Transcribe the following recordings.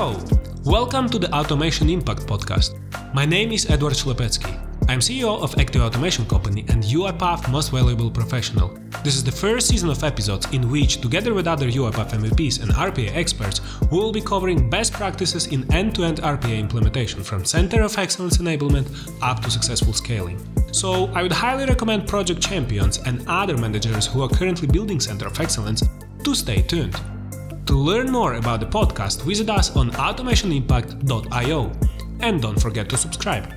Hello! Welcome to the Automation Impact Podcast. My name is Edward Schlepetsky. I'm CEO of Active Automation Company and UiPath Most Valuable Professional. This is the first season of episodes in which, together with other UiPath MVPs and RPA experts, we will be covering best practices in end-to-end RPA implementation from center of excellence enablement up to successful scaling. So, I would highly recommend project champions and other managers who are currently building center of excellence to stay tuned. To learn more about the podcast, visit us on automationimpact.io and don't forget to subscribe.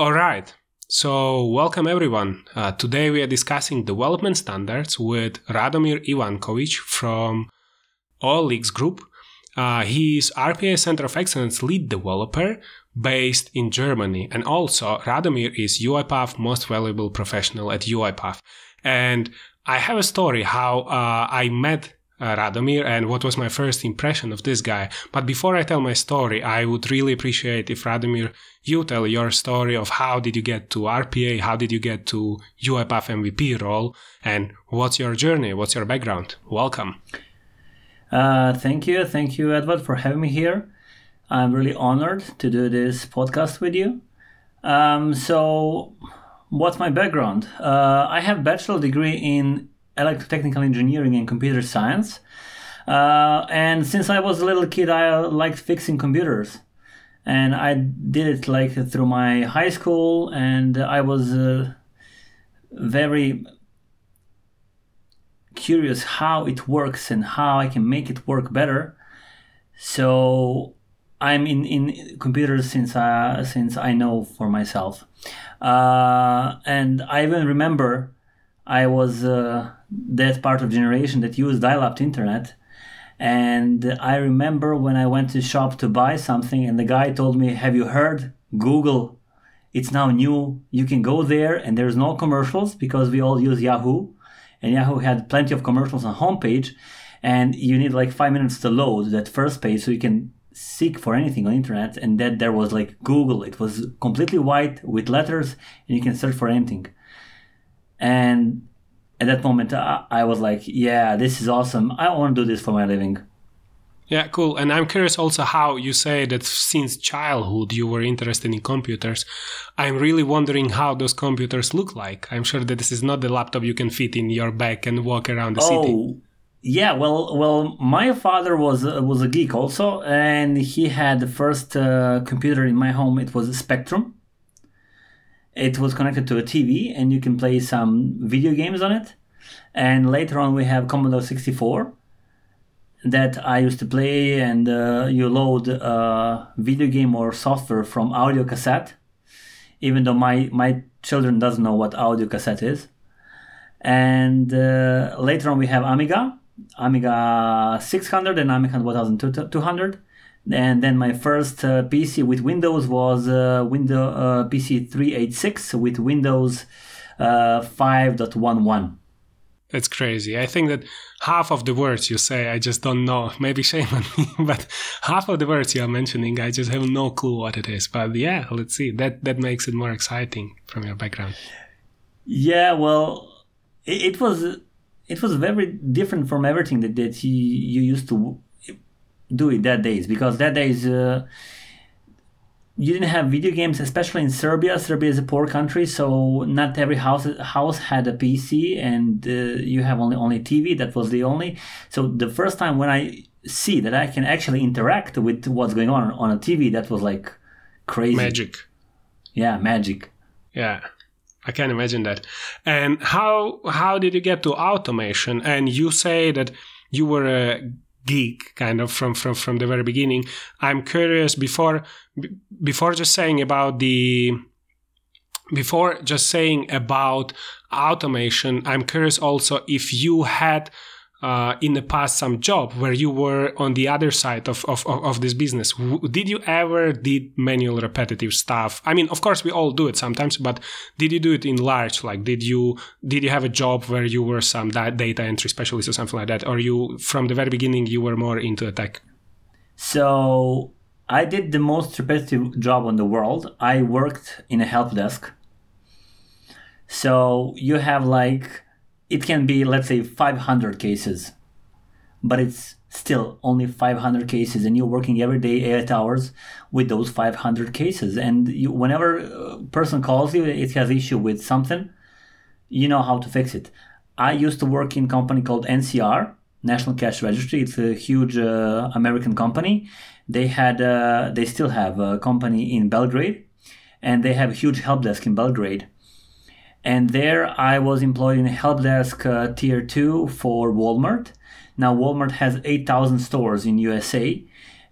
All right, so welcome everyone. Uh, today we are discussing development standards with Radomir Ivankovic from OLX Group. Uh, he is RPA Center of Excellence lead developer based in Germany, and also Radomir is UiPath most valuable professional at UiPath. And I have a story how uh, I met uh, Radomir and what was my first impression of this guy. But before I tell my story, I would really appreciate if Radomir, you tell your story of how did you get to RPA, how did you get to UiPath MVP role, and what's your journey, what's your background. Welcome. Uh, thank you, thank you, Edward, for having me here. I'm really honored to do this podcast with you. Um, so What's my background? Uh, I have bachelor degree in electrotechnical engineering and computer science. Uh, and since I was a little kid, I liked fixing computers. And I did it like through my high school, and I was uh, very curious how it works and how I can make it work better. So I'm in, in computers since uh, since I know for myself, uh, and I even remember I was uh, that part of generation that used dial-up internet, and I remember when I went to shop to buy something, and the guy told me, "Have you heard Google? It's now new. You can go there, and there's no commercials because we all use Yahoo, and Yahoo had plenty of commercials on homepage." And you need like five minutes to load that first page so you can seek for anything on internet and that there was like google it was completely white with letters and you can search for anything and at that moment I, I was like yeah this is awesome i want to do this for my living yeah, cool. And I'm curious also how you say that since childhood you were interested in computers. I'm really wondering how those computers look like. I'm sure that this is not the laptop you can fit in your bag and walk around the oh, city. Yeah, well, well, my father was uh, was a geek also, and he had the first uh, computer in my home. It was a Spectrum. It was connected to a TV, and you can play some video games on it. And later on, we have Commodore 64 that I used to play, and uh, you load a video game or software from audio cassette. Even though my my children doesn't know what audio cassette is. And uh, later on, we have Amiga Amiga 600 and Amiga 1200. And then my first uh, PC with Windows was uh, Windows uh, PC 386 with Windows uh, 5.11. It's crazy. I think that half of the words you say, I just don't know. Maybe shame on me, but half of the words you are mentioning, I just have no clue what it is. But yeah, let's see. That that makes it more exciting from your background. Yeah, well, it, it was it was very different from everything that, that he, you used to do it that days because that days uh, you didn't have video games especially in serbia. Serbia is a poor country so not every house house had a pc and uh, you have only only tv that was the only. So the first time when i see that i can actually interact with what's going on on a tv that was like crazy. Magic. Yeah magic. Yeah I can imagine that. And how how did you get to automation? And you say that you were a geek kind of from from from the very beginning. I'm curious before before just saying about the before just saying about automation, I'm curious also if you had uh, in the past some job where you were on the other side of, of, of this business. Did you ever did manual repetitive stuff? I mean of course we all do it sometimes but did you do it in large? Like did you did you have a job where you were some data entry specialist or something like that? Or you from the very beginning you were more into tech? So i did the most repetitive job in the world. I worked in a help desk. So you have like it can be let's say 500 cases but it's still only 500 cases and you're working every day eight hours with those 500 cases. And you, whenever a person calls you it has issue with something you know how to fix it. I used to work in company called ncr national cash registry. It's a huge uh, american company. They had uh, they still have a company in belgrade and they have a huge help desk in belgrade and there i was employed in a help desk uh, tier 2 for walmart now Walmart has 8,000 stores in USA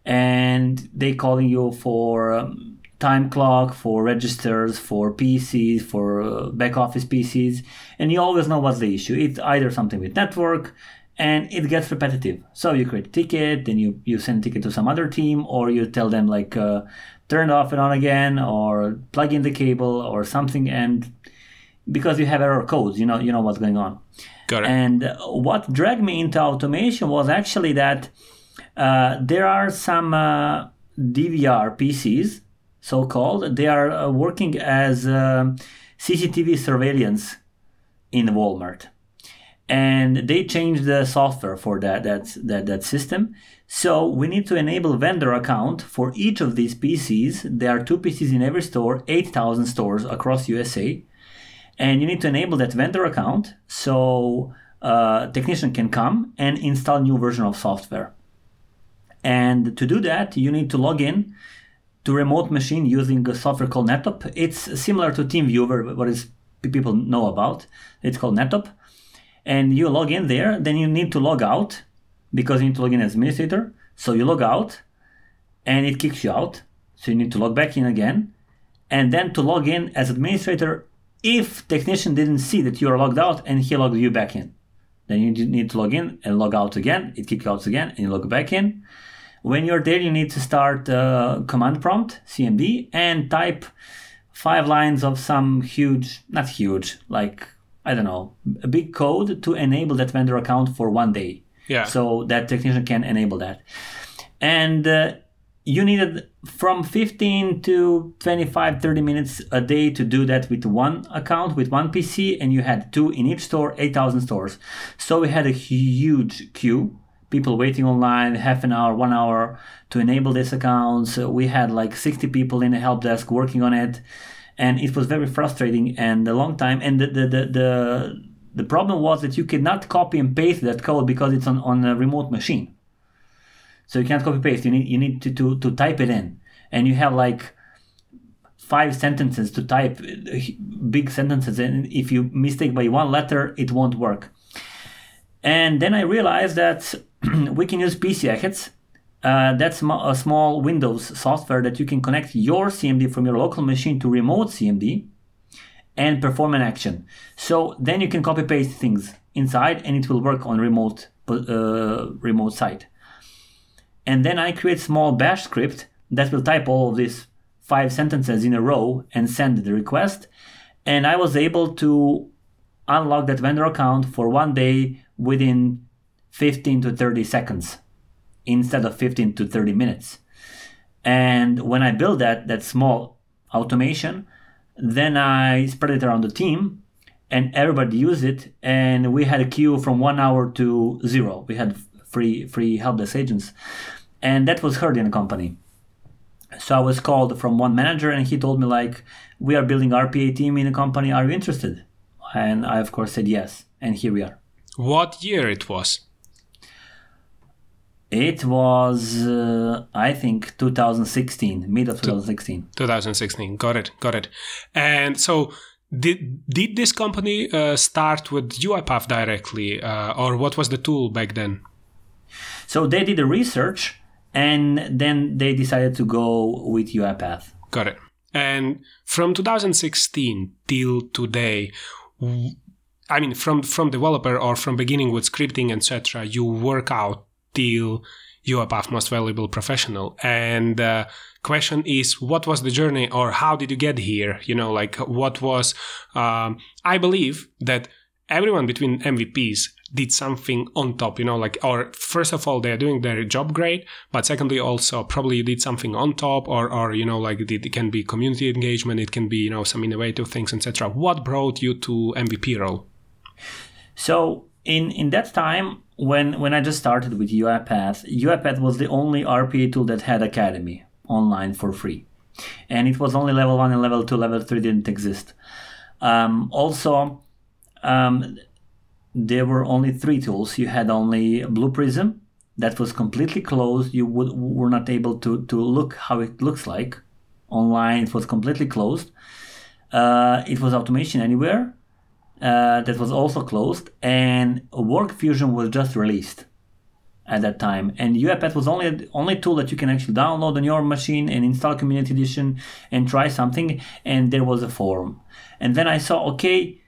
and they calling you for um, time clock, for registers, for PCs, for uh, back office PCs, and you always know what's the issue. It's either something with network and it gets repetitive. So you create a ticket, then you, you send ticket to some other team, or you tell them like uh, turn it off and on again, or plug in the cable or something, and because you have error codes, you know you know what's going on. Got it. And what dragged me into automation was actually that uh, there are some uh, DVR PCs, so called. They are uh, working as uh, CCTV surveillance in Walmart. And they changed the software for that, that, that, that system. So we need to enable vendor account for each of these PCs. There are two PCs in every store, 8,000 stores across USA and you need to enable that vendor account so a technician can come and install new version of software. And to do that, you need to log in to remote machine using a software called NetOp. It's similar to TeamViewer, what is people know about. It's called NetOp. And you log in there, then you need to log out because you need to log in as administrator. So you log out and it kicks you out. So you need to log back in again. And then to log in as administrator, if technician didn't see that you are logged out and he logged you back in. Then you need to log in and log out again. It kicks you out again and you log back in. When you're there, you need to start uh, command prompt, CMD, and type five lines of some huge, not huge, like, I don't know, a big code to enable that vendor account for one day. Yeah. So that technician can enable that. And uh, you needed from 15 to 25 30 minutes a day to do that with one account with one pc and you had two in each store 8000 stores. So we had a huge queue people waiting online half an hour one hour to enable these accounts. We had like 60 people in the help desk working on it and it was very frustrating and a long time. And the the, the, the, the problem was that you cannot copy and paste that code because it's on, on a remote machine so you can't copy paste. You need you need to, to, to type it in, and you have like five sentences to type big sentences, and if you mistake by one letter, it won't work. And then I realized that we can use PsExec. Uh, that's a small Windows software that you can connect your CMD from your local machine to remote CMD and perform an action. So then you can copy paste things inside, and it will work on remote uh, remote site and then I create small bash script that will type all of these five sentences in a row and send the request. And I was able to unlock that vendor account for one day within 15 to 30 seconds instead of 15 to 30 minutes. And when I built that that small automation, then I spread it around the team and everybody used it and we had a queue from one hour to zero. We had free free help desk agents and that was heard in the company. So I was called from one manager, and he told me like, "We are building RPA team in the company. Are you interested?" And I of course said yes, and here we are. What year it was? It was, uh, I think, 2016, mid of 2016. 2016. Got it. Got it. And so, did did this company uh, start with UiPath directly, uh, or what was the tool back then? So they did the research and then they decided to go with UiPath. Got it. And from 2016 till today, I mean, from from developer or from beginning with scripting, etc., you work out till UiPath Most Valuable Professional. And uh, question is, what was the journey, or how did you get here? You know, like what was? Um, I believe that everyone between MVPs did something on top, you know, like, or first of all, they're doing their job great, but secondly, also probably you did something on top, or, or you know, like it can be community engagement, it can be, you know, some innovative things, etc. What brought you to MVP role? So in in that time, when when I just started with UiPath, UiPath was the only RPA tool that had Academy online for free, and it was only level one and level two. Level three didn't exist. Um, also, um, there were only three tools. You had only Blue Prism that was completely closed. You would, were not able to to look how it looks like online. It was completely closed. Uh, it was Automation Anywhere uh, that was also closed, and WorkFusion was just released at that time. And UiPath was only only tool that you can actually download on your machine and install Community Edition and try something. And there was a forum. And then I saw, okay,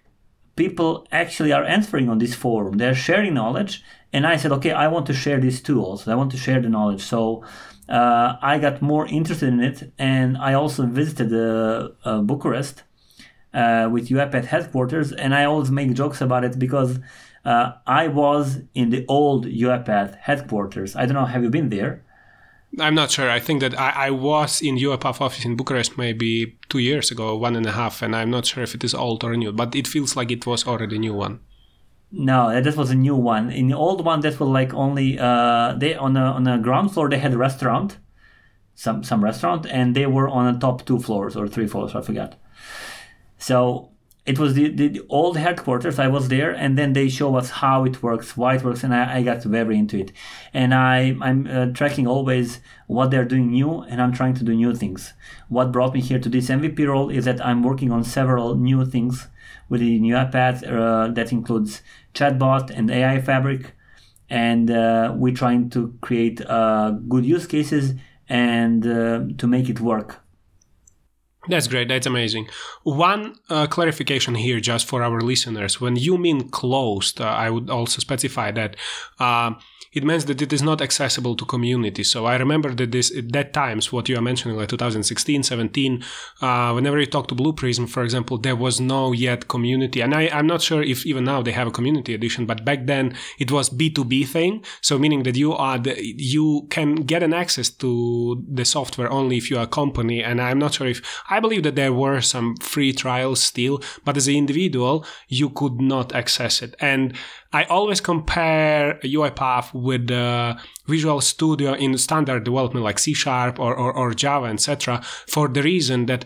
people actually are answering on this forum. They're sharing knowledge. And I said, okay, I want to share these tools. I want to share the knowledge. So uh, I got more interested in it. And I also visited uh, uh, Bucharest uh, with UiPath headquarters, and I always make jokes about it because uh, I was in the old UiPath headquarters. I don't know, have you been there? I'm not sure. I think that I, I was in UiPath office in Bucharest maybe two years ago, one and a half, and I'm not sure if it is old or new, but it feels like it was already a new one. No, that was a new one. In the old one, that was like only uh, they on a on a ground floor they had a restaurant, some some restaurant, and they were on the top two floors or three floors. I forgot. So it was the, the, the, old headquarters. I was there, and then they show us how it works, why it works, and I, I got very into it. And I I'm uh, tracking always what they're doing new, and I'm trying to do new things. What brought me here to this MVP role is that I'm working on several new things with the new UiPath uh, that includes chatbot and AI Fabric, and uh, we're trying to create uh, good use cases and uh, to make it work that's great. That's amazing. One uh, clarification here, just for our listeners. When you mean closed, uh, I would also specify that uh, it means that it is not accessible to community. So I remember that this at that times what you are mentioning, like 2016, 17, uh, whenever you talk to Blue Prism, for example, there was no yet community, and I, I'm not sure if even now they have a community edition, but back then it was B2B thing. So meaning that you are the, you can get an access to the software only if you are a company, and I'm not sure if I believe that there were some free trials still, but as an individual you could not access it, and I always compare UiPath with uh, Visual Studio in standard development like C Sharp or, or, or Java, etc., for the reason that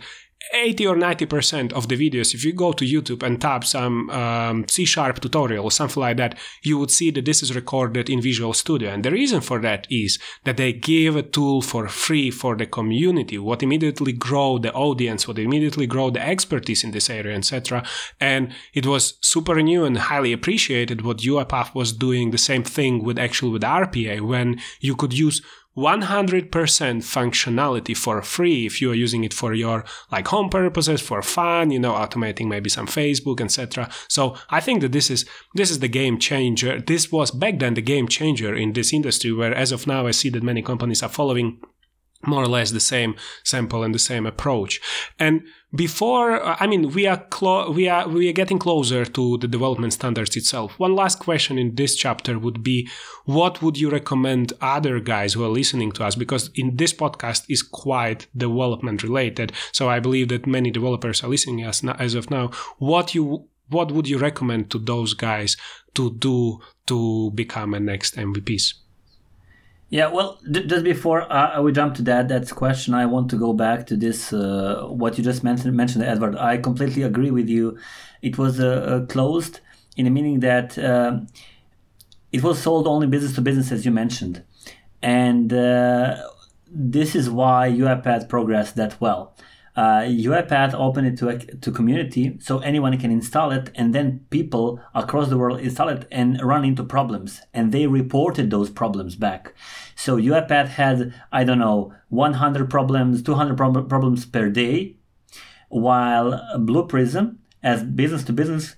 80 or 90% of the videos, if you go to YouTube and tap some um, C sharp tutorial or something like that, you would see that this is recorded in Visual Studio. And the reason for that is that they give a tool for free for the community, what immediately grow the audience, what immediately grow the expertise in this area, etc. And it was super new and highly appreciated what UiPath was doing the same thing with actually with RPA when you could use 100% functionality for free if you are using it for your like home purposes for fun you know automating maybe some facebook etc so i think that this is this is the game changer. This was back then the game changer in this industry where as of now i see that many companies are following more or less the same sample and the same approach. And before i mean we are clo- we are we are getting closer to the development standards itself. One last question in this chapter would be what would you recommend other guys who are listening to us? Because in this podcast is quite development related. So i believe that many developers are listening us as of now. What you what would you recommend to those guys to do to become a next mvps yeah, well, just before uh, we jump to that that question, I want to go back to this uh, what you just mentioned, mentioned, Edward. I completely agree with you. It was uh, uh closed in the meaning that um, it was sold only business to business, as you mentioned, and uh, this is why UiPath progressed that well uh, UiPath opened it to to community so anyone can install it, and then people across the world install it and run into problems, and they reported those problems back. So UiPath had I don't know 100 problems, 200 prob- problems per day, while Blue Prism as business to business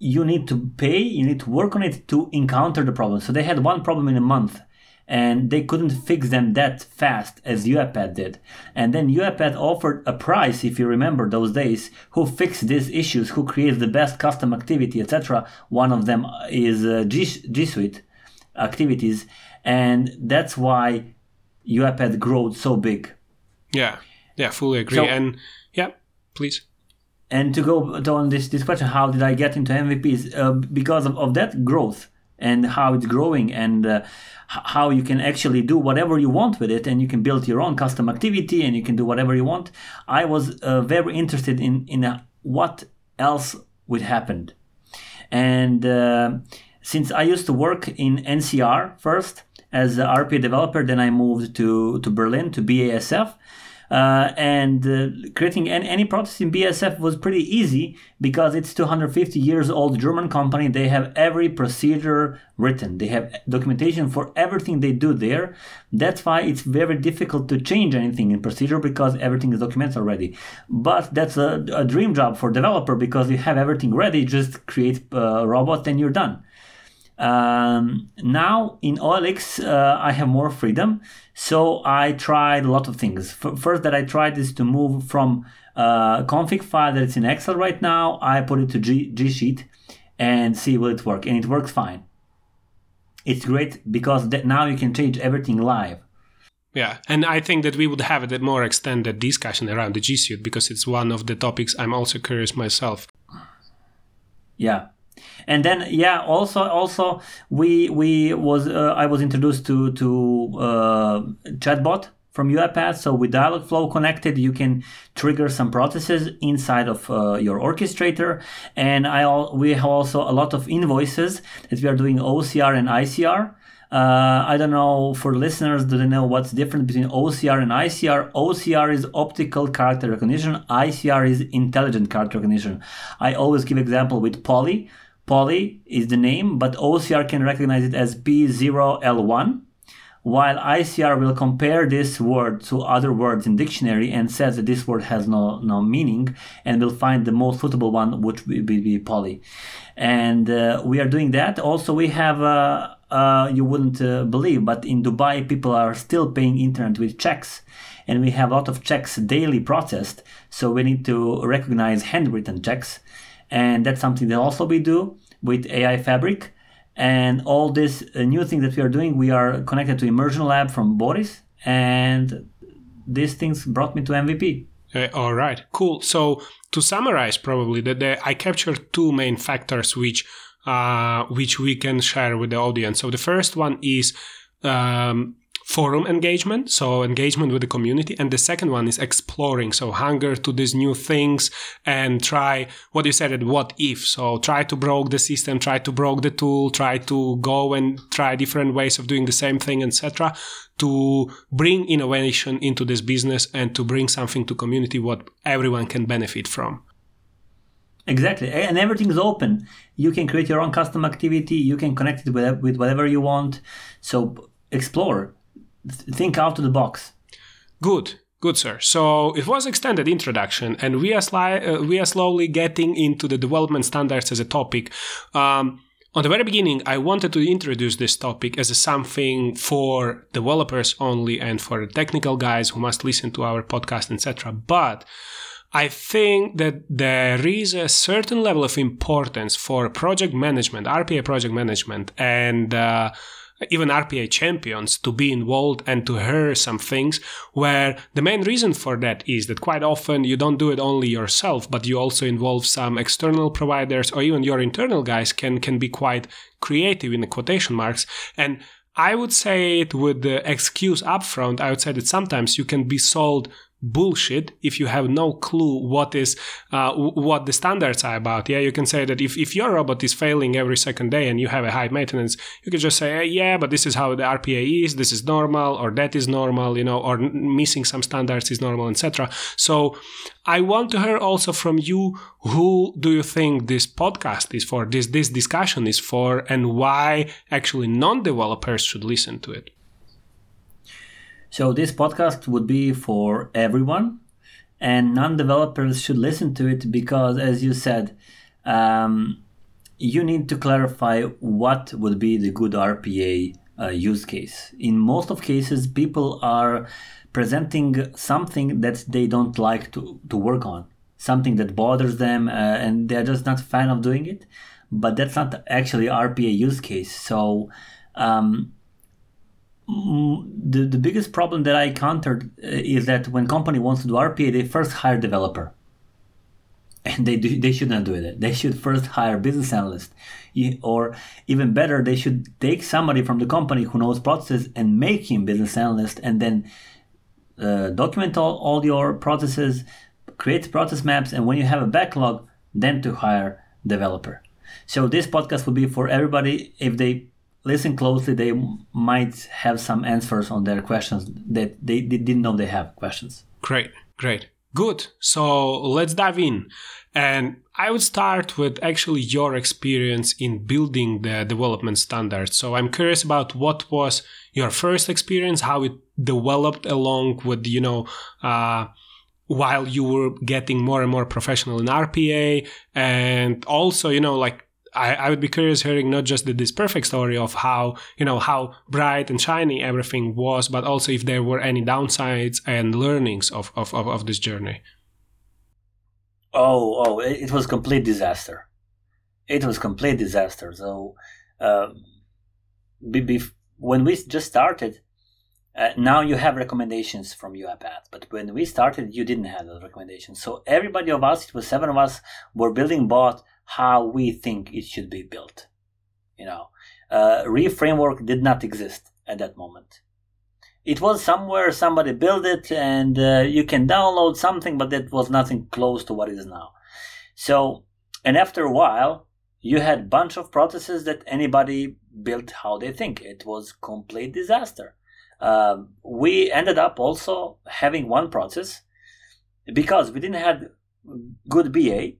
you need to pay, you need to work on it to encounter the problem. So they had one problem in a month and they couldn't fix them that fast as UiPath did. And then UiPath offered a price, if you remember those days, who fixed these issues, who creates the best custom activity, etc. One of them is uh, G, G Suite activities, and that's why UiPath grew so big. Yeah, yeah, fully agree. So, and yeah, please. And to go on this, this question, how did I get into MVPs? Uh, because of, of that growth and how it's growing and uh, how you can actually do whatever you want with it and you can build your own custom activity and you can do whatever you want. I was uh, very interested in in uh, what else would happen. And uh, since i used to work in ncr first as a rpa developer then i moved to to berlin to basf uh, and uh, creating any, any process in BASF was pretty easy because it's 250 years old German company. They have every procedure written. They have documentation for everything they do there. That's why it's very difficult to change anything in procedure because everything is documented already. But that's a, a dream job for developer because you have everything ready. Just create a robot and you're done. Um, now in OLX, uh, I have more freedom. So I tried a lot of things. F- first that I tried is to move from uh, config file that's in Excel right now. I put it to G, G Sheet and see will it work. And it works fine. It's great because that now you can change everything live. Yeah, and I think that we would have a more extended discussion around the G Suite because it's one of the topics I'm also curious myself. Yeah, and then yeah also also we we was uh, i was introduced to to uh, chatbot from UiPath. So with Dialogflow connected, you can trigger some processes inside of uh, your orchestrator. And I al- we have also a lot of invoices that we are doing OCR and ICR. Uh, I don't know for listeners, do they know what's different between OCR and ICR? OCR is optical character recognition. ICR is intelligent character recognition. I always give example with Polly. Polly is the name, but OCR can recognize it as P0L1, while ICR will compare this word to other words in dictionary and says that this word has no, no meaning and will find the most suitable one, which will be, poly. And uh, we are doing that. Also, we have, uh, uh, you wouldn't uh, believe, but in Dubai, people are still paying internet with checks. And we have a lot of checks daily processed. So we need to recognize handwritten checks and that's something that also we do with AI Fabric. And all this uh, new thing that we are doing, we are connected to Immersion Lab from Boris, and these things brought me to MVP. Uh, all right, cool. So to summarize, probably that I captured two main factors which uh, which we can share with the audience. So the first one is um, forum engagement, so engagement with the community. And the second one is exploring, so hunger to these new things and try what you said, at what if. So try to broke the system, try to broke the tool, try to go and try different ways of doing the same thing, etc. To bring innovation into this business and to bring something to community what everyone can benefit from. Exactly, and everything is open. You can create your own custom activity. You can connect it with, with whatever you want. So explore think out of the box. Good. Good, sir. So it was extended introduction, and we are, sli- uh, we are slowly getting into the development standards as a topic. Um, on the very beginning, I wanted to introduce this topic as something for developers only and for technical guys who must listen to our podcast, etc. But I think that there is a certain level of importance for project management, RPA project management, and uh, even RPA champions to be involved and to hear some things where the main reason for that is that quite often you don't do it only yourself, but you also involve some external providers or even your internal guys can, can be quite creative in the quotation marks. And I would say it with the excuse upfront, I would say that sometimes you can be sold bullshit if you have no clue what is uh, what the standards are about. Yeah you can say that if, if your robot is failing every second day and you have a high maintenance you can just say hey, yeah but this is how the rpa is this is normal or that is normal you know or missing some standards is normal etc so i want to hear also from you who do you think this podcast is for this this discussion is for and why actually non-developers should listen to it so this podcast would be for everyone, and non-developers should listen to it because, as you said, um, you need to clarify what would be the good RPA uh, use case. In most of cases, people are presenting something that they don't like to, to work on, something that bothers them, uh, and they're just not fan of doing it. But that's not actually RPA use case. So um, the, the biggest problem that I encountered uh, is that when company wants to do RPA, they first hire developer. and they do, they should not do it. They should first hire business analyst, or even better, they should take somebody from the company who knows processes and make him business analyst, and then uh, document all, all your processes, create process maps, and when you have a backlog, then to hire developer. So this podcast will be for everybody. If they listen closely, they might have some answers on their questions that they, they didn't know they have questions. Great, great. Good. So let's dive in. And I would start with actually your experience in building the development standards. So I'm curious about what was your first experience, how it developed along with, you know, uh, while you were getting more and more professional in RPA, and also, you know, like I, I would be curious hearing not just the, this perfect story of how you know how bright and shiny everything was, but also if there were any downsides and learnings of of, of, of this journey. Oh, oh, it was complete disaster. It was complete disaster. So, um, be, be, when we just started, uh, now you have recommendations from UiPath, but when we started, you didn't have those recommendations. So everybody of us, it was seven of us, were building bot how we think it should be built. You know, uh, REFramework did not exist at that moment. It was somewhere somebody built it, and uh, you can download something, but that was nothing close to what it is now. So, and after a while, you had bunch of processes that anybody built how they think. It was complete disaster. Um, we ended up also having one process because we didn't have good BA.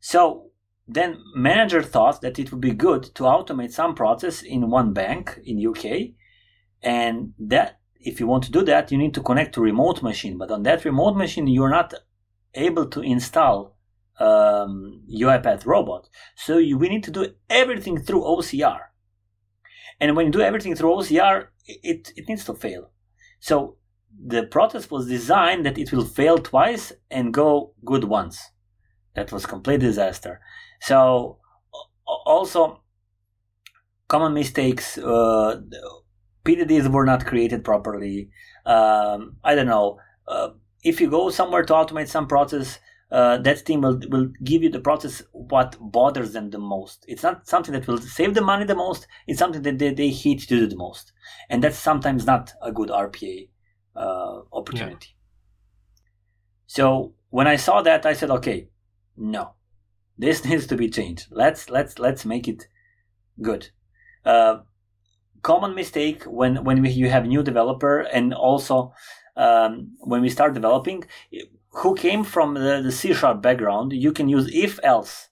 So then manager thought that it would be good to automate some process in one bank in UK, and that if you want to do that, you need to connect to remote machine. But on that remote machine, you're not able to install um, UiPath robot. So you, we need to do everything through OCR. And when you do everything through OCR, it, it needs to fail. So the process was designed that it will fail twice and go good once. That was complete disaster. So also common mistakes. Uh, PDDs were not created properly. Um, I don't know. Uh, if you go somewhere to automate some process, uh, that team will, will give you the process what bothers them the most. It's not something that will save the money the most. It's something that they, they hate to do the most. And that's sometimes not a good RPA uh, opportunity. Yeah. So when I saw that, I said, okay, no, this needs to be changed. Let's let's let's make it good. Uh, common mistake when when we, you have new developer and also um, when we start developing, who came from the, the C sharp background, you can use if else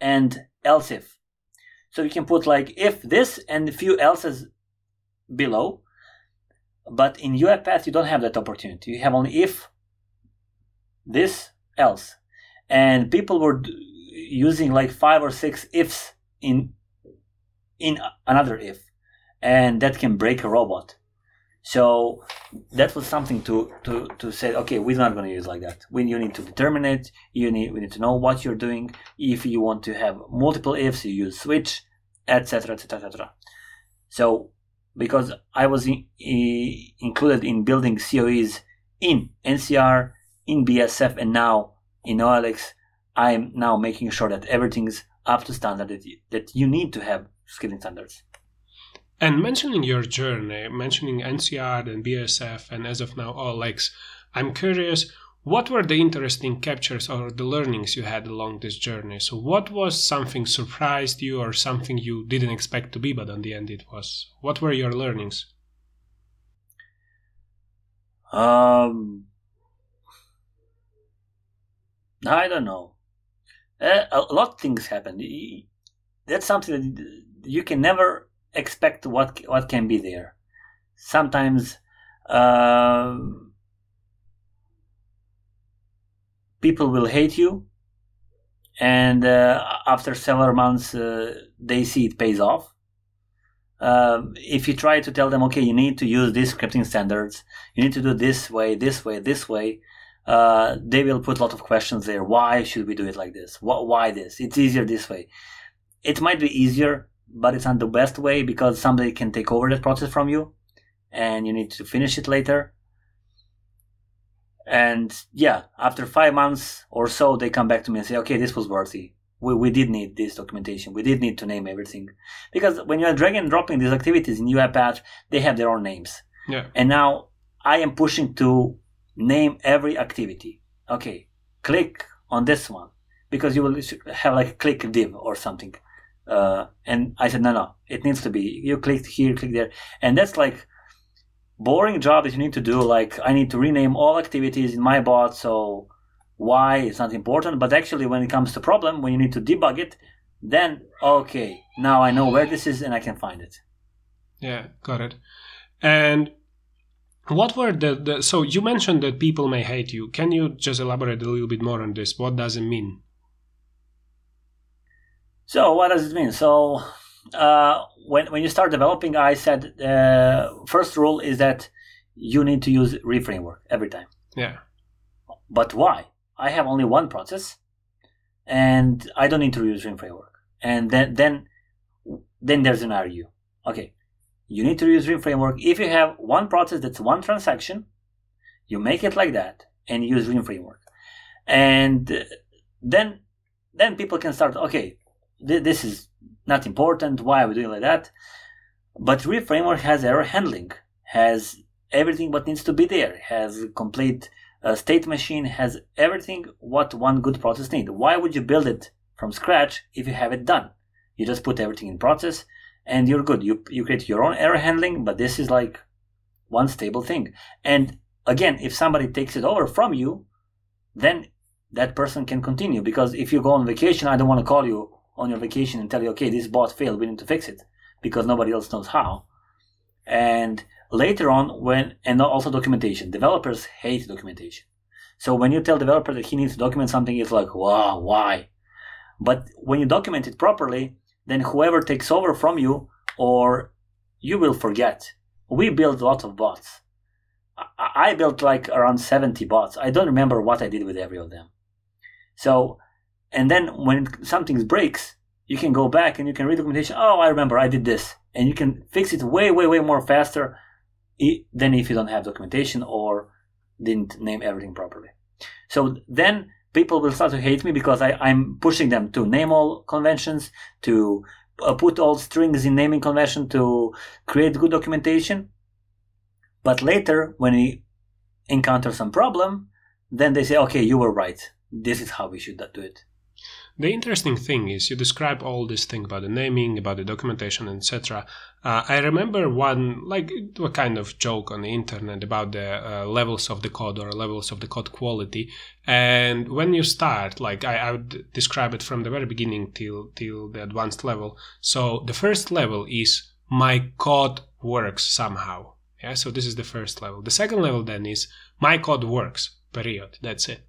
and else if. So you can put like if this and a few else's below. But in UiPath, you don't have that opportunity. You have only if this else and people were using like five or six ifs in in another if. And that can break a robot. So that was something to to to say okay we're not going to use like that. When you need to determine it. You need we need to know what you're doing. If you want to have multiple ifs you use switch etc etc etc so because i was in, in, included in building coes in ncr in basf and now in OLX, I'm now making sure that everything's up to standard that you, that you need to have scaling standards. And mentioning your journey, mentioning NCR and BASF, and as of now OLX, I'm curious, what were the interesting captures or the learnings you had along this journey? So, what was something surprised you or something you didn't expect to be, but on the end it was? What were your learnings? Um, I don't know. Uh, a lot of things happen. That's something that you can never expect what what can be there. Sometimes uh, people will hate you, and uh, after several months, uh, they see it pays off. Um, if you try to tell them, okay, you need to use these scripting standards, you need to do this way, this way, this way, uh, they will put a lot of questions there. Why should we do it like this? Why this? It's easier this way. It might be easier, but it's not the best way because somebody can take over that process from you and you need to finish it later. And yeah, after five months or so, they come back to me and say, okay, this was worthy. We, we did need this documentation. We did need to name everything. Because when you're drag and dropping these activities in UiPath, they have their own names. Yeah. And now I am pushing to name every activity. Okay, click on this one because you will have like click div or something. Uh, and I said, no, no, it needs to be, you click here, click there. And that's like boring job that you need to do. Like I need to rename all activities in my bot. So why is not important. But actually when it comes to problem, when you need to debug it, then okay, now I know where this is and I can find it. Yeah, got it. And what were the, the so you mentioned that people may hate you. Can you just elaborate a little bit more on this? What does it mean? So what does it mean? So uh, when when you start developing, I said uh, first rule is that you need to use reframework every time. Yeah. But why? I have only one process, and I don't need to use reframework. And then then then there's an argue. Okay, you need to use reframework if you have one process that's one transaction. You make it like that and use reframework, and then then people can start. Okay, th- this is not important. Why are we doing like that? But reframework has error handling, has everything what needs to be there, has complete uh, state machine, has everything what one good process needs. Why would you build it from scratch if you have it done? You just put everything in process and you're good. You you create your own error handling, but this is like one stable thing. And again, if somebody takes it over from you, then that person can continue because if you go on vacation, I don't want to call you on your vacation and tell you, okay, this bot failed, we need to fix it because nobody else knows how. And later on, when and also documentation, developers hate documentation. So when you tell developer that he needs to document something, it's like, wow, why? But when you document it properly, then whoever takes over from you, or you will forget. We built a lot of bots. I built like around 70 bots. I don't remember what I did with every of them. So and then when something breaks, you can go back and you can read the documentation. Oh, I remember I did this. And you can fix it way, way, way more faster than if you don't have documentation or didn't name everything properly. So then people will start to hate me because I, I'm pushing them to name all conventions, to uh, put all strings in naming convention, to create good documentation. But later, when we encounter some problem, then they say, okay, you were right. This is how we should do it. The interesting thing is you describe all this thing about the naming, about the documentation, etc. Uh, I remember one like a kind of joke on the internet about the uh, levels of the code or levels of the code quality. And when you start, like I, I would describe it from the very beginning till till the advanced level. So the first level is my code works somehow. Yeah, so this is the first level. The second level then is my code works. Period. That's it.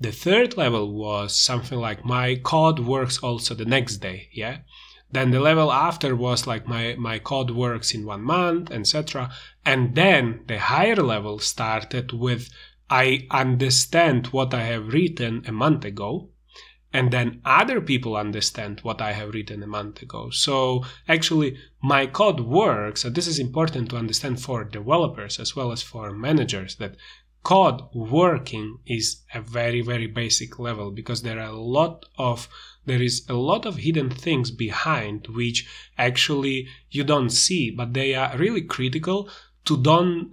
The third level was something like my code works also the next day, yeah? Then the level after was like my, my code works in one month, etc. And then the higher level started with I understand what I have written a month ago, and then other people understand what I have written a month ago. So actually, my code works. And this is important to understand for developers as well as for managers that code working is a very very basic level because there are a lot of there is a lot of hidden things behind which actually you don't see but they are really critical to don't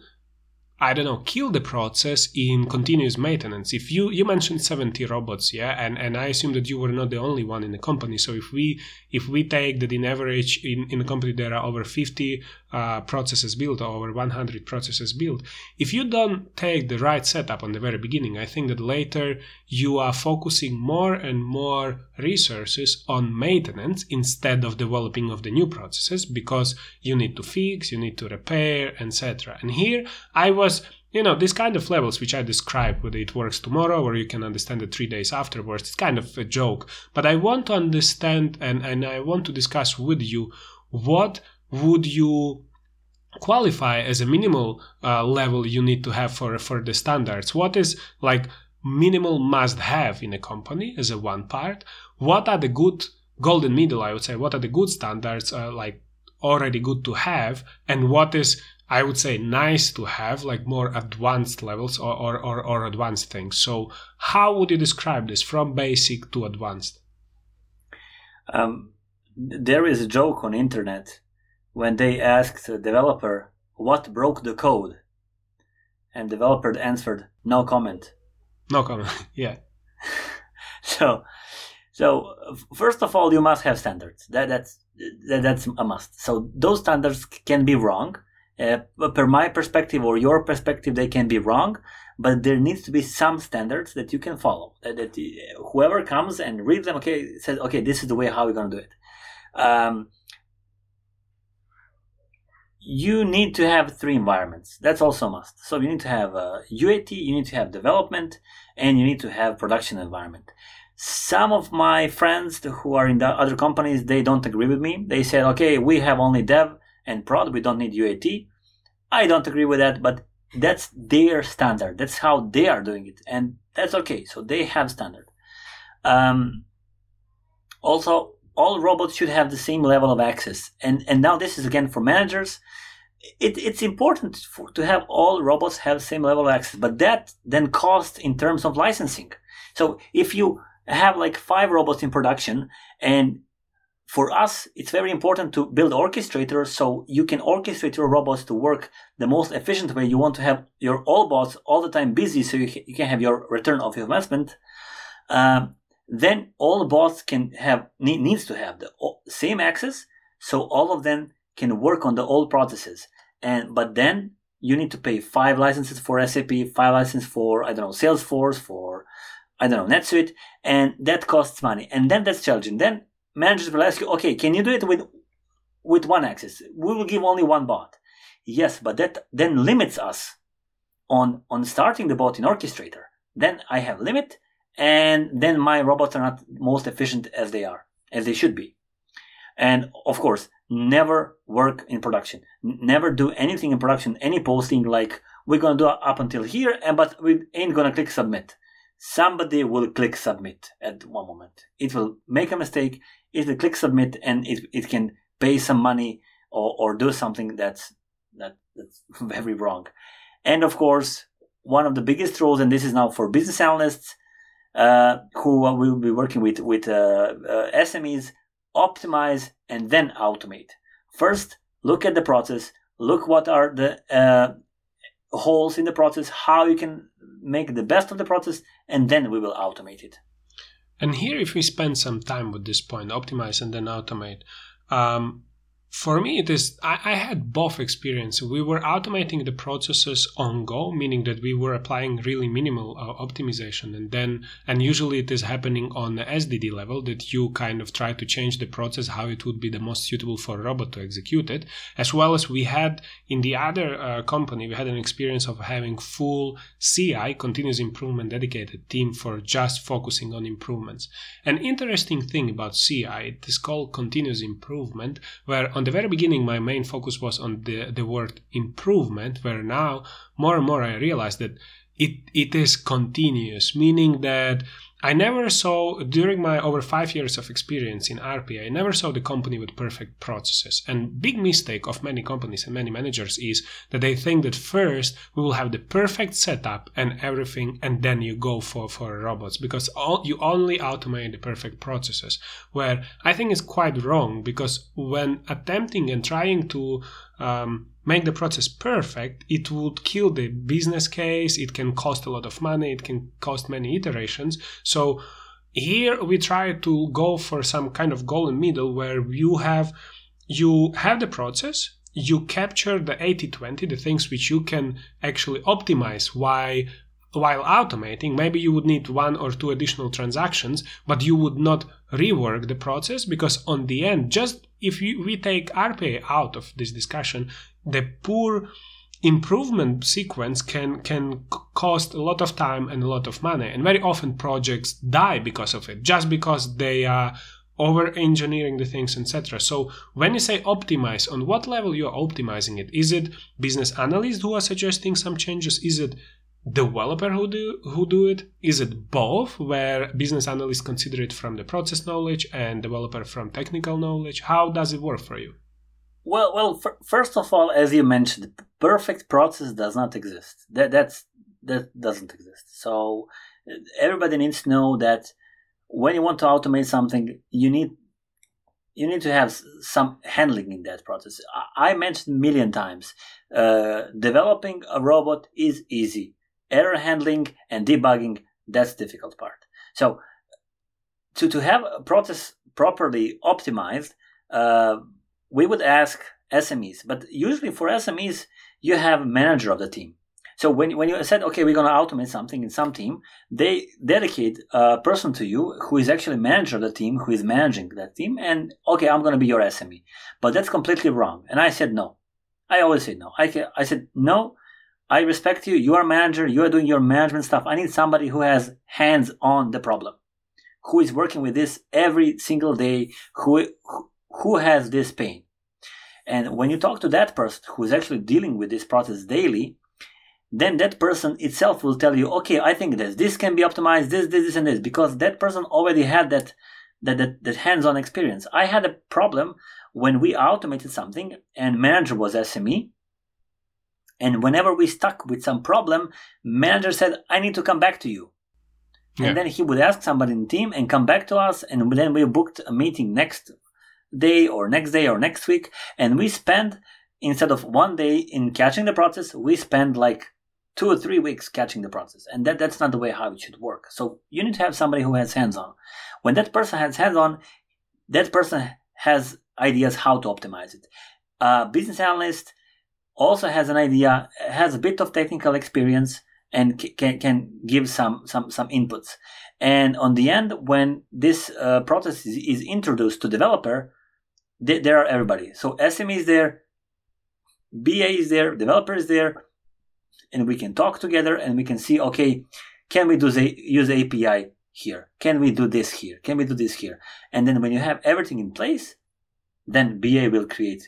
I don't know, kill the process in continuous maintenance. If you you mentioned 70 robots, yeah, and, and I assume that you were not the only one in the company. So if we if we take that in average in, in the company there are over 50 uh, processes built or over 100 processes built, if you don't take the right setup on the very beginning, I think that later you are focusing more and more resources on maintenance instead of developing of the new processes because you need to fix, you need to repair, etc. And here I was you know these kind of levels which i described whether it works tomorrow or you can understand it three days afterwards it's kind of a joke but i want to understand and, and i want to discuss with you what would you qualify as a minimal uh, level you need to have for for the standards what is like minimal must have in a company as a one part what are the good golden middle i would say what are the good standards uh, like already good to have and what is I would say nice to have, like more advanced levels or, or, or, or advanced things. So, how would you describe this from basic to advanced? Um, there is a joke on internet when they asked the developer what broke the code, and developer answered, "No comment." No comment. yeah. so, so first of all, you must have standards. That that's that, that's a must. So those standards can be wrong uh, per my perspective or your perspective, they can be wrong, but there needs to be some standards that you can follow. That, that uh, whoever comes and reads them, okay, says, okay, this is the way how we're going to do it. Um, you need to have three environments. That's also must. So you need to have a UAT, you need to have development, and you need to have production environment. Some of my friends who are in the other companies, they don't agree with me. They said, okay, we have only dev and prod. We don't need UAT. I don't agree with that, but that's their standard. That's how they are doing it, and that's okay. So they have standard. Um, also, all robots should have the same level of access, and and now this is again for managers. It, it's important for, to have all robots have same level of access, but that then costs in terms of licensing. So if you have like five robots in production and for us, it's very important to build orchestrators so you can orchestrate your robots to work the most efficient way. You want to have your all bots all the time busy so you, can have your return of your investment. Um, then all bots can have need, needs to have the same access so all of them can work on the old processes. And but then you need to pay five licenses for SAP, five licenses for I don't know Salesforce, for I don't know NetSuite, and that costs money. And then that's challenging. Then managers will ask you, okay, can you do it with with one access? We will give only one bot. Yes, but that then limits us on on starting the bot in orchestrator. Then I have limit, and then my robots are not most efficient as they are, as they should be. And of course, never work in production. Never do anything in production, any posting like we're gonna do up until here, and but we ain't gonna click submit. Somebody will click submit at one moment. It will make a mistake is to click submit and it, it can pay some money or, or do something that's that, that's very wrong. And of course, one of the biggest roles, and this is now for business analysts who will be working with with uh, uh, SMEs, optimize and then automate. First, look at the process. Look what are the uh, holes in the process, how you can make the best of the process, and then we will automate it. And here, if we spend some time with this point, optimize and then automate, um, for me it is I, I, had both experience. We were automating the processes on go meaning that we were applying really minimal uh, optimization. And then and usually it is happening on the sdd level that you kind of try to change the process how it would be the most suitable for a robot to execute it. As well as we had in the other uh, company we had an experience of having full ci continuous improvement dedicated team for just focusing on improvements. An interesting thing about ci it is called continuous improvement where on the very beginning, my main focus was on the, the word improvement, where now more and more I realize that it, it is continuous, meaning that I never saw, during my over five years of experience in RPA, I never saw the company with perfect processes. And big mistake of many companies and many managers is that they think that first we will have the perfect setup and everything, and then you go for, for robots because all, you only automate the perfect processes. Where I think is quite wrong because when attempting and trying to um, make the process perfect, it would kill the business case. It can cost a lot of money. It can cost many iterations. So here we try to go for some kind of golden middle where you have you have the process you capture the 80-20 the things which you can actually optimize why while automating. Maybe you would need one or two additional transactions but you would not rework the process because on the end just if you, we take rpa out of this discussion the poor improvement sequence can can cost a lot of time and a lot of money. And very often projects die because of it just because they are over engineering the things etc so when you say optimize on what level you are optimizing it? Is it business analysts who are suggesting some changes? Is it developer who do who do it? Is it both where business analysts consider it from the process knowledge and developer from technical knowledge? How does it work for you well, well. F- first of all, as you mentioned, perfect process does not exist. That that's that doesn't exist. So everybody needs to know that when you want to automate something, you need you need to have some handling in that process. I mentioned a million times, uh, developing a robot is easy. Error handling and debugging, that's the difficult part. So to, to have a process properly optimized, uh, we would ask SMEs, but usually for SMEs, you have a manager of the team. So when, when you said, okay, we're going to automate something in some team, they dedicate a person to you who is actually manager of the team, who is managing that team. And okay, I'm going to be your SME, but that's completely wrong. And I said, no, I always say no. I, I said, no, I respect you. You are manager. You are doing your management stuff. I need somebody who has hands on the problem, who is working with this every single day, who, who has this pain. And when you talk to that person who is actually dealing with this process daily, then that person itself will tell you, okay, I think this, this can be optimized, this, this, this, and this, because that person already had that, that, that, that hands-on experience. I had a problem when we automated something and manager was SME. And whenever we stuck with some problem, manager said, I need to come back to you. Yeah. And then he would ask somebody in the team and come back to us. And then we booked a meeting next day or next day or next week. And we spend, instead of one day in catching the process, we spend like two or three weeks catching the process. And that, that's not the way how it should work. So you need to have somebody who has hands on. When that person has hands on, that person has ideas how to optimize it. A business analyst also has an idea, has a bit of technical experience, and can, can give some, some, some inputs. And on the end, when this uh, process is, is, introduced to developer, they, there are everybody. So SME is there, BA is there, developer is there, and we can talk together and we can see okay can we do the use api here? Can we do this here? Can we do this here? And then when you have everything in place then ba will create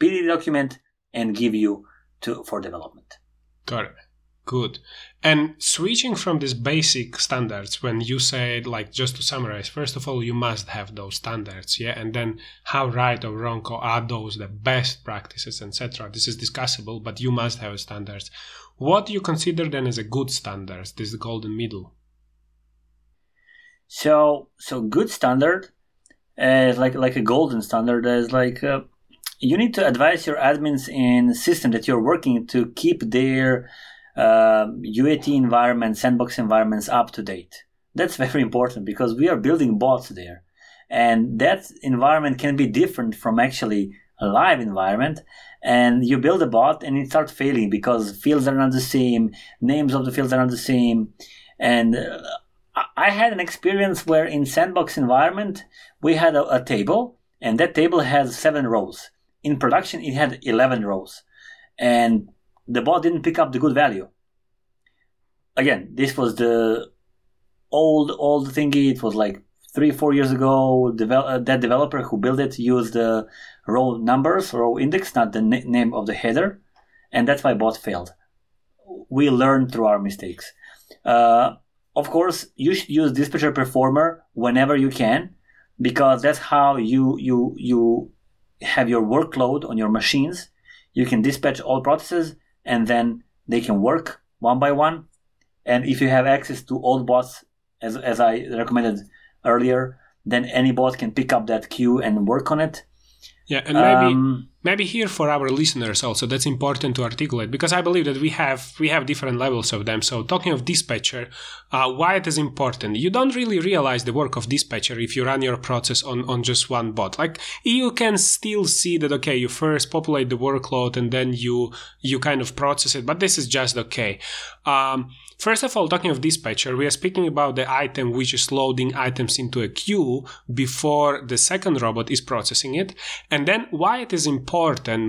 pd document and give you to for development. Got it Good. And switching from these basic standards, when you said, like, just to summarize, first of all, you must have those standards, yeah? And then how right or wrong are those the best practices, etc. This is discussable, but you must have standards. What do you consider then as a good standard, this is the golden middle? So, so good standard is like like a golden standard is like uh, you need to advise your admins in system that you're working to keep their uh, UAT environment, sandbox environments up to date. That's very important because we are building bots there. And that environment can be different from actually a live environment. And you build a bot and it starts failing because fields are not the same, names of the fields are not the same. And uh, I had an experience where in sandbox environment, we had a, a table and that table has seven rows. In production, it had 11 rows. And the bot didn't pick up the good value. Again, this was the old old thingy. It was like three four years ago. Devel- uh, that developer who built it used the row numbers, row index, not the name of the header, and that's why bot failed. We learn through our mistakes. Uh, of course, you should use dispatcher performer whenever you can, because that's how you you you have your workload on your machines. You can dispatch all processes and then they can work one by one. And if you have access to all bots, as, as I recommended earlier, then any bot can pick up that queue and work on it. Yeah, and maybe um, maybe here for our listeners also that's important to articulate because I believe that we have we have different levels of them. So talking of dispatcher, uh, why it is important? You don't really realize the work of dispatcher if you run your process on on just one bot. Like you can still see that okay, you first populate the workload and then you you kind of process it, but this is just okay. Um, First of all, talking of dispatcher, we are speaking about the item which is loading items into a queue before the second robot is processing it. And then why it is important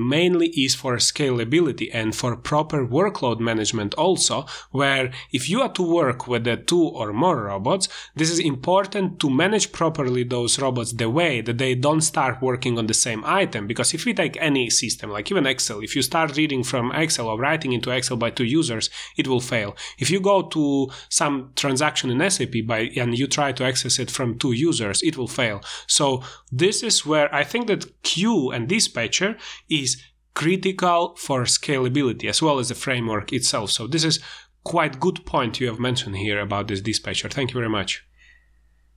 mainly is for scalability and for proper workload management also, where if you are to work with the two or more robots, this is important to manage properly those robots the way that they don't start working on the same item. Because if we take any system, like even Excel, if you start reading from Excel or writing into Excel by two users, it will fail. If you go to some transaction in SAP by and you try to access it from two users, it will fail. So this is where I think that queue and dispatcher is critical for scalability as well as the framework itself. So this is quite good point you have mentioned here about this dispatcher. Thank you very much.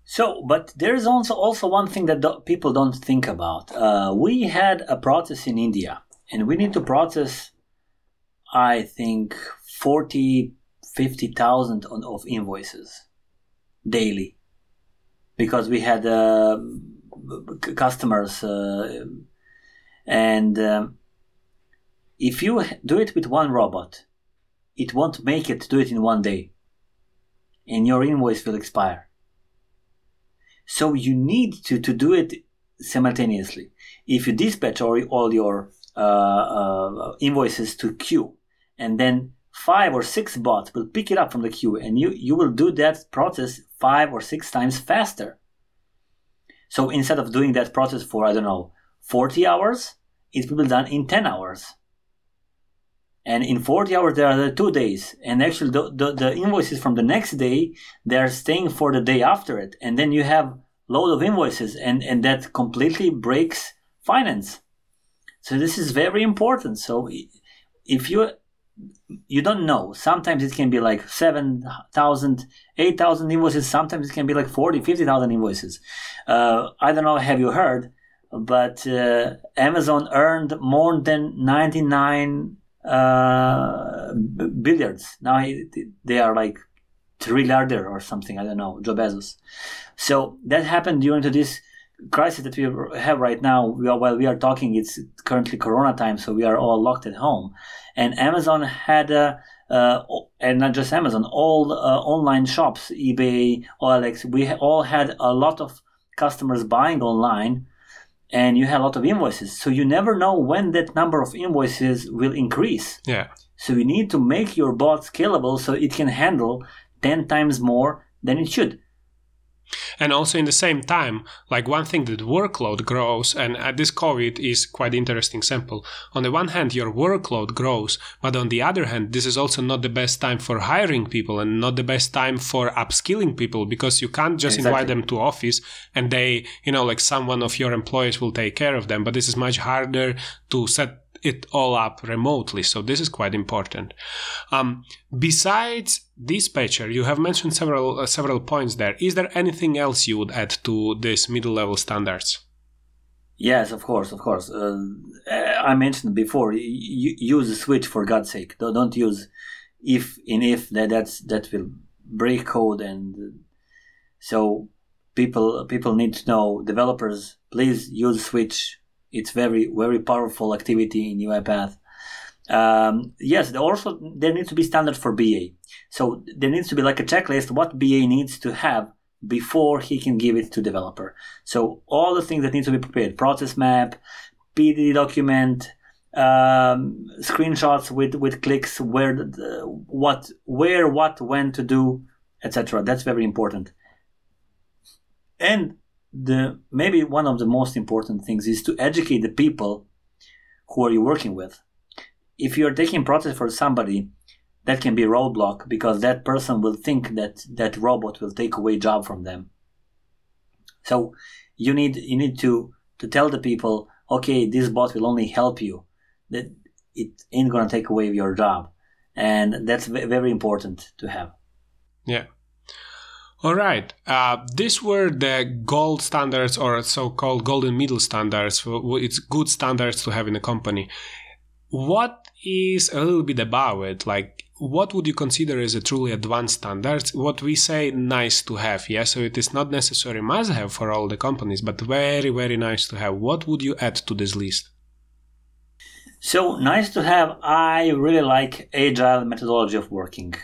So, but there is also also one thing that people don't think about. Uh, we had a process in India, and we need to process, I think, 40, 50,000 of invoices daily because we had uh, customers uh, and um, if you do it with one robot it won't make it do it in one day. And your invoice will expire. So you need to, to do it simultaneously. If you dispatch all, all your uh, uh, invoices to queue and then five or six bots will pick it up from the queue and you, you will do that process five or six times faster. So instead of doing that process for i don't know 40 hours it will be done in 10 hours. And in 40 hours there are two days. And actually the, the, the, invoices from the next day they're staying for the day after it. And then you have load of invoices and, and that completely breaks finance. So this is very important. So if you you don't know sometimes it can be like 7000 8000 invoices. Sometimes it can be like 40 50000 invoices. Uh, i don't know have you heard but uh, amazon earned more than 99 uh, billiards. Now they are like trilliarder or something. I don't know, Joe Bezos. So that happened during this crisis that we have right now. We are, while we are talking, it's currently Corona time, so we are all locked at home. And Amazon had a uh, and not just Amazon, all uh, online shops, eBay, OLX, we all had a lot of customers buying online and you have a lot of invoices. So you never know when that number of invoices will increase. Yeah. So you need to make your bot scalable so it can handle 10 times more than it should. And also in the same time, like one thing that workload grows, and at this COVID is quite interesting sample. On the one hand, your workload grows, but on the other hand, this is also not the best time for hiring people and not the best time for upskilling people because you can't just exactly. invite them to office and they, you know, like someone of your employees will take care of them. But this is much harder to set it all up remotely. So this is quite important. Um, besides dispatcher, you have mentioned several uh, several points there. Is there anything else you would add to this middle level standards? Yes, of course, of course. Uh, I mentioned before. use switch for God's sake. Don't use if in if that that's that will break code and so people people need to know developers please use switch it's very very powerful activity in UiPath. Um, yes, also there needs to be standard for BA. So there needs to be like a checklist what BA needs to have before he can give it to developer. So all the things that need to be prepared: process map, PDD document, um, screenshots with with clicks, where the, what, where, what, when to do, etc. That's very important. And the maybe one of the most important things is to educate the people who are you working with. If you're taking process for somebody, that can be a roadblock because that person will think that that robot will take away job from them. So you need you need to to tell the people, okay, this bot will only help you. That it ain't gonna take away your job, and that's very important to have. Yeah. All right. Uh, these were the gold standards or so-called golden middle standards. It's good standards to have in a company. What is a little bit about it? Like, what would you consider as a truly advanced standards? What we say nice to have, yeah. So it is not necessary must have for all the companies, but very very nice to have. What would you add to this list? So nice to have. I really like agile methodology of working.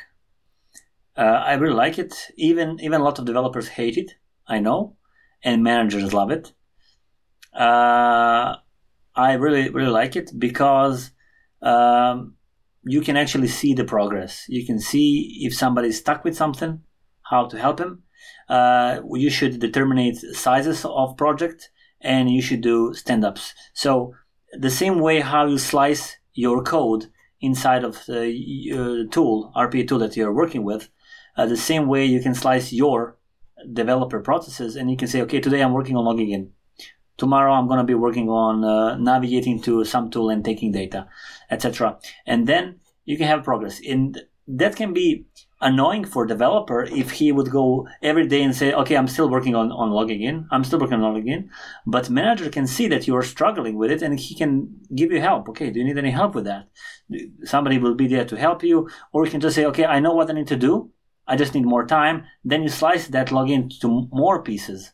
Uh, I really like it. Even even a lot of developers hate it. I know, and managers love it. Uh, I really really like it because um, you can actually see the progress. You can see if somebody is stuck with something, how to help him. Uh, you should determine sizes of project, and you should do stand-ups. So the same way how you slice your code inside of the uh, tool, RPA tool that you're working with, uh, the same way you can slice your developer processes and you can say, okay, today I'm working on logging in. tomorrow I'm going to be working on uh, navigating to some tool and taking data, etc. And then you can have progress. And that can be annoying for developer if he would go every day and say, okay, I'm still working on, on logging in. I'm still working on logging in. But manager can see that you are struggling with it and he can give you help. Okay, do you need any help with that? Somebody will be there to help you. Or you can just say, okay, I know what I need to do. I just need more time. Then you slice that login to more pieces,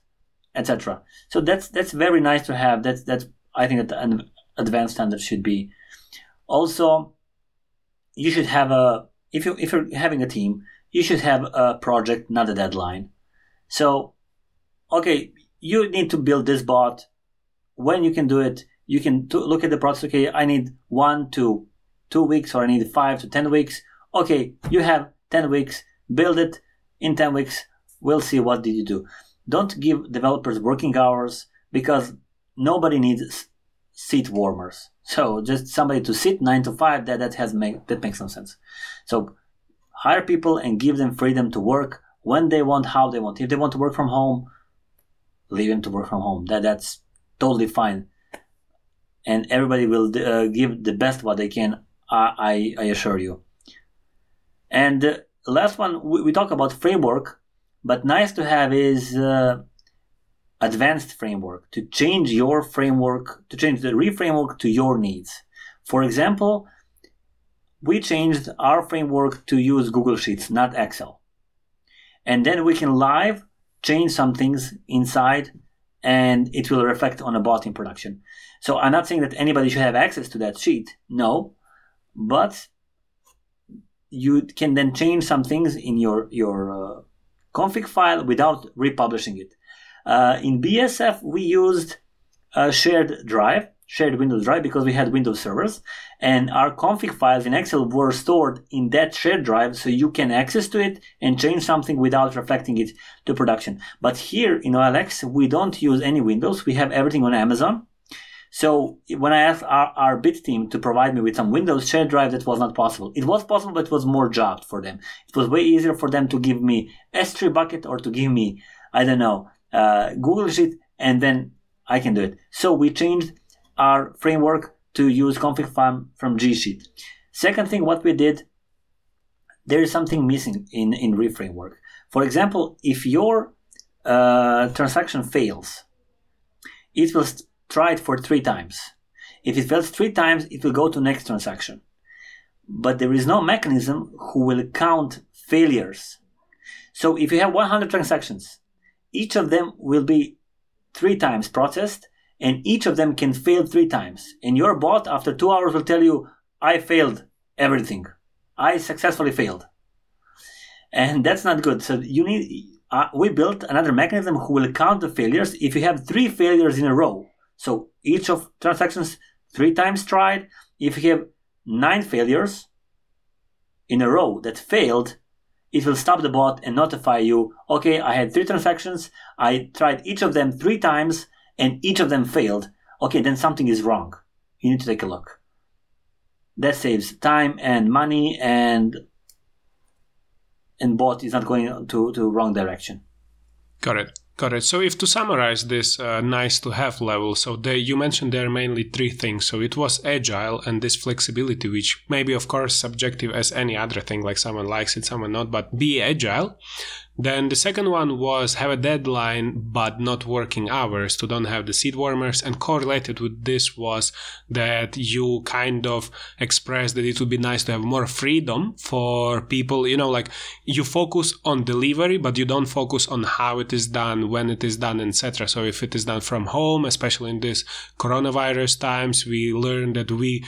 etc. So that's that's very nice to have. That's that's I think that an advanced standard should be. Also, you should have a if you if you're having a team, you should have a project, not a deadline. So, okay, you need to build this bot. When you can do it, you can t- look at the process. Okay, I need one to two weeks, or I need five to ten weeks. Okay, you have ten weeks. Build it in ten weeks. We'll see what did you do. Don't give developers working hours because nobody needs seat warmers. So just somebody to sit nine to five that that has make that makes no sense. So hire people and give them freedom to work when they want, how they want. If they want to work from home, leave them to work from home. That that's totally fine. And everybody will uh, give the best what they can. I I, I assure you. And the last one we, we talk about framework, but nice to have is. Uh, advanced framework to change your framework, to change the REFramework to your needs. For example, we changed our framework to use Google Sheets, not Excel. And then we can live change some things inside and it will reflect on a bot in production. So I'm not saying that anybody should have access to that sheet. No, but you can then change some things in your, your uh, config file without republishing it. Uh, in BASF, we used a shared drive, shared Windows drive, because we had Windows servers, and our config files in Excel were stored in that shared drive, so you can access to it and change something without reflecting it to production. But here in OLX, we don't use any Windows. We have everything on Amazon. So when I asked our, our bit team to provide me with some Windows shared drive, that was not possible. It was possible, but it was more job for them. It was way easier for them to give me S3 bucket or to give me, I don't know, uh, Google Sheet, and then I can do it. So we changed our framework to use config file from G Sheet. Second thing, what we did, there is something missing in, in REFramework. For example, if your uh, transaction fails, it will try it for three times. If it fails three times, it will go to next transaction. But there is no mechanism who will count failures. So if you have 100 transactions each of them will be three times processed and each of them can fail three times. And your bot after two hours will tell you, I failed everything. I successfully failed. And that's not good. So you need, uh, we built another mechanism who will count the failures if you have three failures in a row. So each of transactions three times tried. If you have nine failures in a row that failed, it will stop the bot and notify you, okay, I had three transactions, I tried each of them three times, and each of them failed. Okay, then something is wrong. You need to take a look. That saves time and money and and bot is not going to, to wrong direction. Got it. It. So, if to summarize this uh, nice to have level, so they, you mentioned there are mainly three things. So, it was agile and this flexibility, which may be, of course, subjective as any other thing, like someone likes it, someone not, but be agile. Then the second one was have a deadline but not working hours to don't have the seat warmers. And correlated with this was that you kind of expressed that it would be nice to have more freedom for people. You know, like you focus on delivery, but you don't focus on how it is done, when it is done, etc. So if it is done from home, especially in this coronavirus times, we learned that we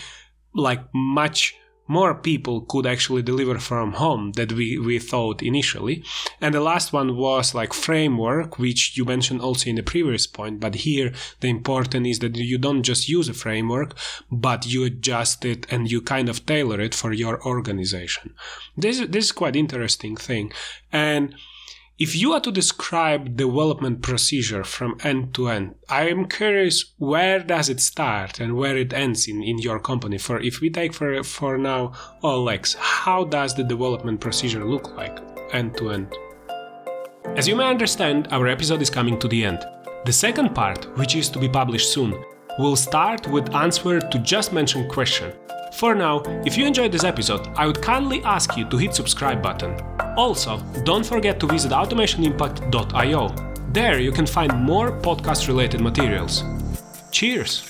like much more people could actually deliver from home that we, we thought initially. And the last one was like framework, which you mentioned also in the previous point. But here the important is that you don't just use a framework, but you adjust it and you kind of tailor it for your organization. This, this is quite interesting thing. And if you are to describe development procedure from end to end, I am curious where does it start and where it ends in, in your company. For if we take for for now OLX, how does the development procedure look like end to end? As you may understand, our episode is coming to the end. The second part, which is to be published soon, will start with answer to just mentioned question. For now, if you enjoyed this episode, I would kindly ask you to hit subscribe button. Also, don't forget to visit automationimpact.io. There you can find more podcast related materials. Cheers!